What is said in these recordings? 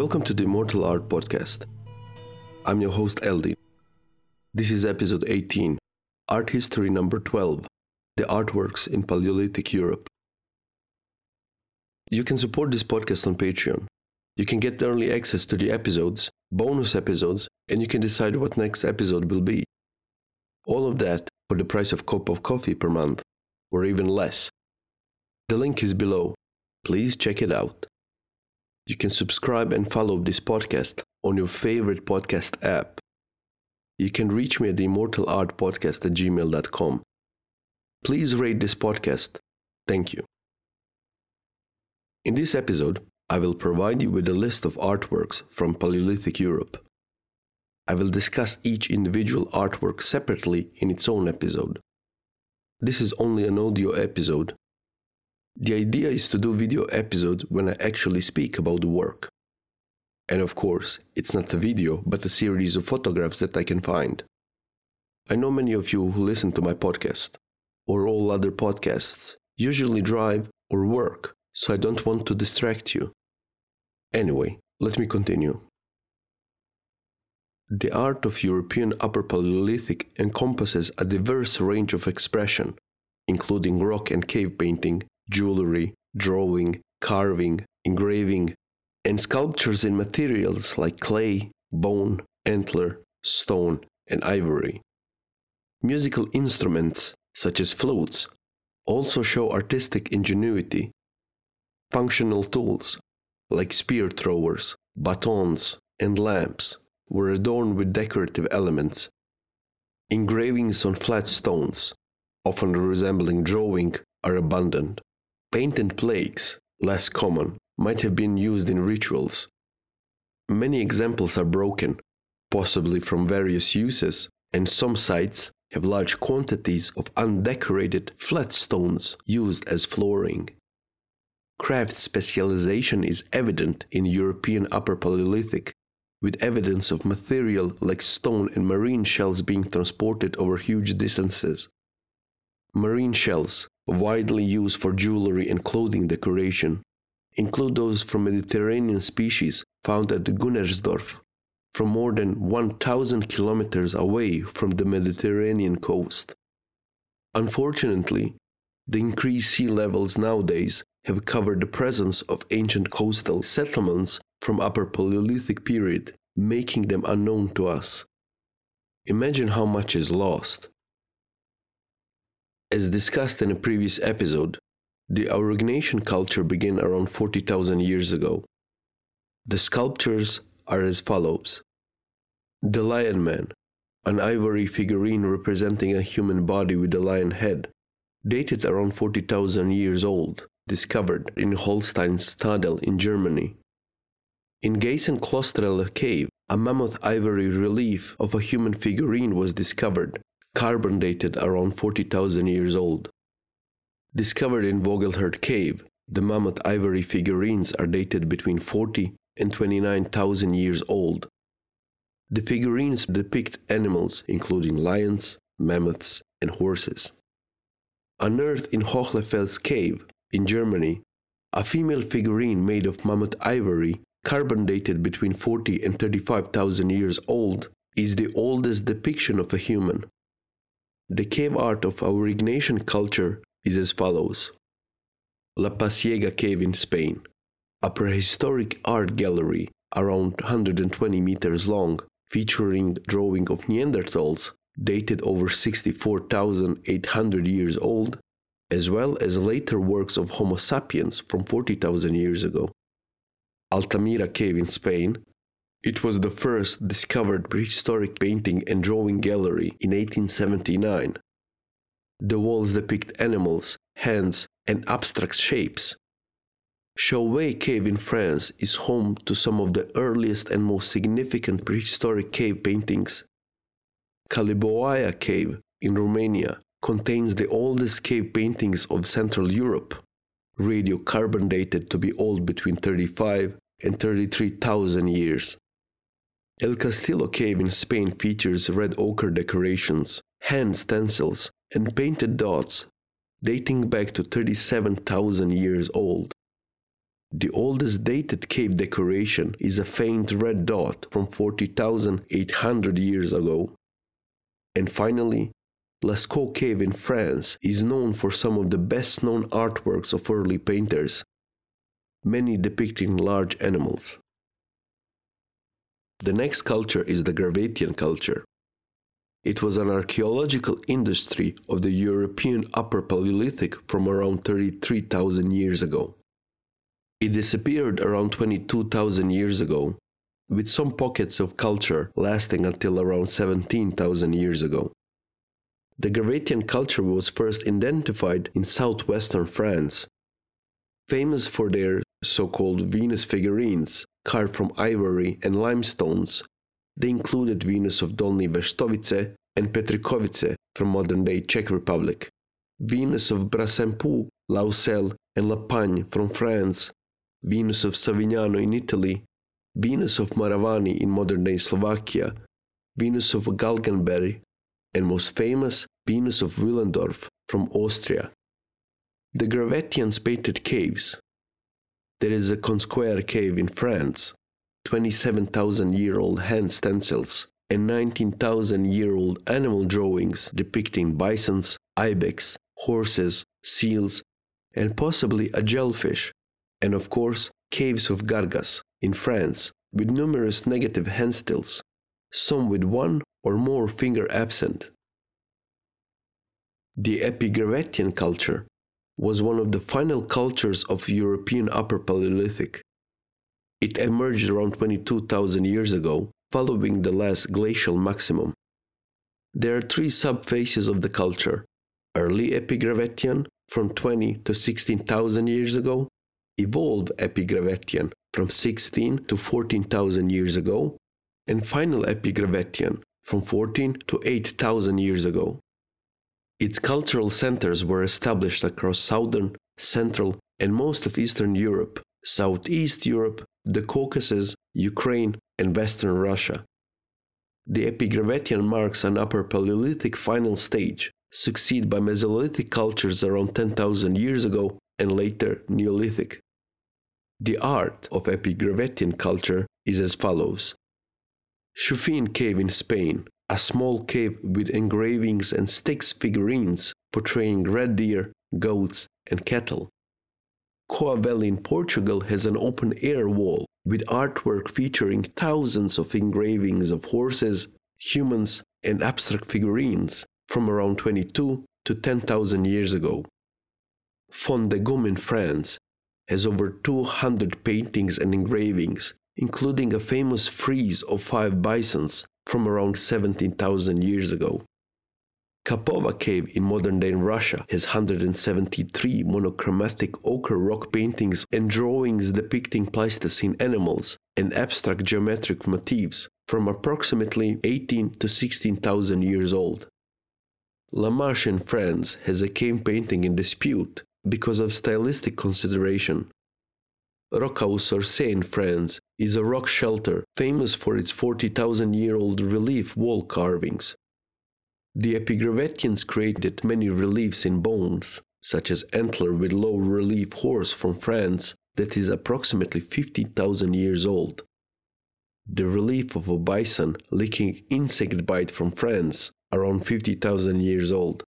Welcome to the Immortal Art Podcast. I'm your host, Eldin. This is episode 18, Art History number 12 The Artworks in Paleolithic Europe. You can support this podcast on Patreon. You can get early access to the episodes, bonus episodes, and you can decide what next episode will be. All of that for the price of a cup of coffee per month, or even less. The link is below. Please check it out. You can subscribe and follow this podcast on your favorite podcast app. You can reach me at the immortalartpodcast at gmail.com. Please rate this podcast. Thank you. In this episode, I will provide you with a list of artworks from Paleolithic Europe. I will discuss each individual artwork separately in its own episode. This is only an audio episode, the idea is to do video episodes when I actually speak about the work. And of course, it's not a video, but a series of photographs that I can find. I know many of you who listen to my podcast, or all other podcasts, usually drive or work, so I don't want to distract you. Anyway, let me continue. The art of European Upper Paleolithic encompasses a diverse range of expression, including rock and cave painting, jewelry, drawing, carving, engraving, and sculptures in materials like clay, bone, antler, stone, and ivory. Musical instruments, such as flutes, also show artistic ingenuity. Functional tools, like spear throwers, batons, and lamps, were adorned with decorative elements. Engravings on flat stones, often resembling drawing, are abundant. Painted plaques, less common, might have been used in rituals. Many examples are broken, possibly from various uses, and some sites have large quantities of undecorated flat stones used as flooring. Craft specialization is evident in European Upper Paleolithic, with evidence of material like stone and marine shells being transported over huge distances. Marine shells, widely used for jewelry and clothing decoration, include those from Mediterranean species found at Gönnersdorf, from more than 1,000 kilometers away from the Mediterranean coast. Unfortunately, the increased sea levels nowadays have covered the presence of ancient coastal settlements from Upper Paleolithic period, making them unknown to us. Imagine how much is lost. As discussed in a previous episode, the Aurignacian culture began around 40,000 years ago. The sculptures are as follows The Lion Man, an ivory figurine representing a human body with a lion head, dated around 40,000 years old, discovered in Hohlenstein-Stadel in Germany. In Geissenklösterle cave, a mammoth ivory relief of a human figurine was discovered, carbon dated around 40,000 years old. Discovered in Vogelherd Cave, the mammoth ivory figurines are dated between 40 and 29,000 years old. The figurines depict animals including lions, mammoths, and horses. Unearthed in Hohle Fels Cave in Germany, a female figurine made of mammoth ivory, carbon dated between 40 and 35,000 years old, is the oldest depiction of a human. The cave art of Aurignacian culture is as follows La Pasiega Cave in Spain, a prehistoric art gallery around 120 meters long, featuring drawing of Neanderthals dated over 64,800 years old, as well as later works of Homo sapiens from 40,000 years ago. Altamira Cave in Spain, it was the first discovered prehistoric painting and drawing gallery in 1879. The walls depict animals, hands, and abstract shapes. Chauvet Cave in France is home to some of the earliest and most significant prehistoric cave paintings. Coliboaia Cave in Romania contains the oldest cave paintings of Central Europe, radiocarbon dated to be old between 35 and 33,000 years. El Castillo cave in Spain features red ochre decorations, hand stencils, and painted dots dating back to 37,000 years old. The oldest dated cave decoration is a faint red dot from 40,800 years ago. And finally, Lascaux Cave in France is known for some of the best known artworks of early painters, many depicting large animals. The next culture is the Gravettian culture. It was an archaeological industry of the European Upper Paleolithic from around 33,000 years ago. It disappeared around 22,000 years ago, with some pockets of culture lasting until around 17,000 years ago. The Gravettian culture was first identified in southwestern France. Famous for their so called Venus figurines carved from ivory and limestones, they included Venus of Dolní Věstonice and Petřkovice from modern day Czech Republic, Venus of Brassempouy, Laussel, and La Pagne from France, Venus of Savignano in Italy, Venus of Moravany in modern day Slovakia, Venus of Galgenberg, and most famous, Venus of Willendorf from Austria. The Gravettians painted caves. There is a Cosquer cave in France, 27,000 year old hand stencils, and 19,000 year old animal drawings depicting bisons, ibex, horses, seals, and possibly a jellyfish and of course, caves of Gargas in France, with numerous negative hand stills, some with one or more finger absent. The Epigravettian culture was one of the final cultures of European Upper Paleolithic. It emerged around 22,000 years ago, following the last glacial maximum. There are three subphases of the culture early Epigravettian from 20 to 16,000 years ago, evolved Epigravettian from 16 to 14,000 years ago, and final Epigravettian from 14 to 8,000 years ago. Its cultural centers were established across southern, central, and most of Eastern Europe, Southeast Europe, the Caucasus, Ukraine, and Western Russia. The Epigravettian marks an Upper Paleolithic final stage, succeeded by Mesolithic cultures around 10,000 years ago and later Neolithic. The art of Epigravettian culture is as follows Chufin Cave in Spain, a small cave with engravings and Styx figurines portraying red deer, goats, and cattle. Coa Valley in Portugal has an open air wall with artwork featuring thousands of engravings of horses, humans, and abstract figurines from around 22 to 10,000 years ago. Font de Gaume in France has over 200 paintings and engravings, including a famous frieze of five bisons from around 17,000 years ago. Kapova Cave in modern day Russia has 173 monochromatic ochre rock paintings and drawings depicting Pleistocene animals and abstract geometric motifs from approximately 18 to 16,000 years old. La Marche in France has a cave painting in dispute because of stylistic consideration. Sorciers in France is a rock shelter famous for its 40,000 year old relief wall carvings. The Epigravettians created many reliefs in bones, such as antler with low relief horse from France that is approximately 50,000 years old. The relief of a bison licking insect bite from France, around 50,000 years old.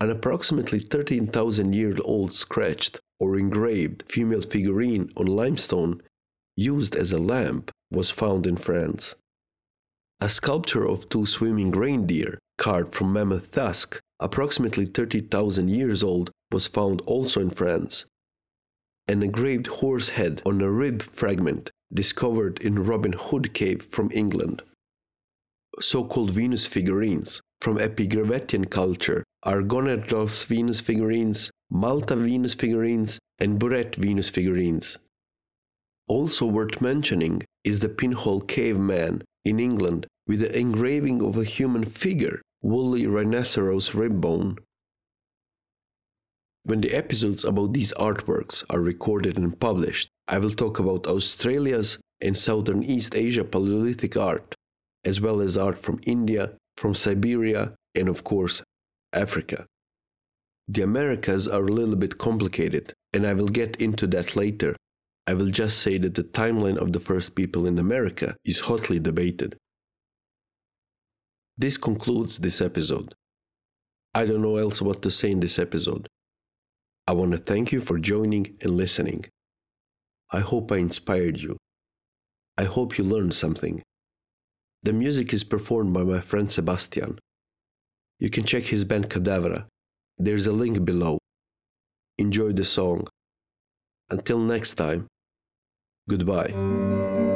An approximately 13,000 year old scratched or engraved female figurine on limestone used as a lamp was found in France. A sculpture of two swimming reindeer carved from mammoth tusk, approximately 30,000 years old, was found also in France. An engraved horse head on a rib fragment discovered in Robin Hood Cave from England. So called Venus figurines from Epigravettian culture are Gönnersdorf's Venus figurines, Malta Venus figurines, and Burette Venus figurines. Also worth mentioning is the Pinhole Cave Man in England with the engraving of a human figure, woolly rhinoceros rib bone. When the episodes about these artworks are recorded and published, I will talk about Australia's and Southern East Asia Paleolithic art, as well as art from India, from Siberia, and of course, Africa. The Americas are a little bit complicated, and I will get into that later. I will just say that the timeline of the first people in America is hotly debated. This concludes this episode. I don't know else what to say in this episode. I want to thank you for joining and listening. I hope I inspired you. I hope you learned something. The music is performed by my friend Sebastian. You can check his band Khadavra. There's a link below. Enjoy the song. Until next time, goodbye.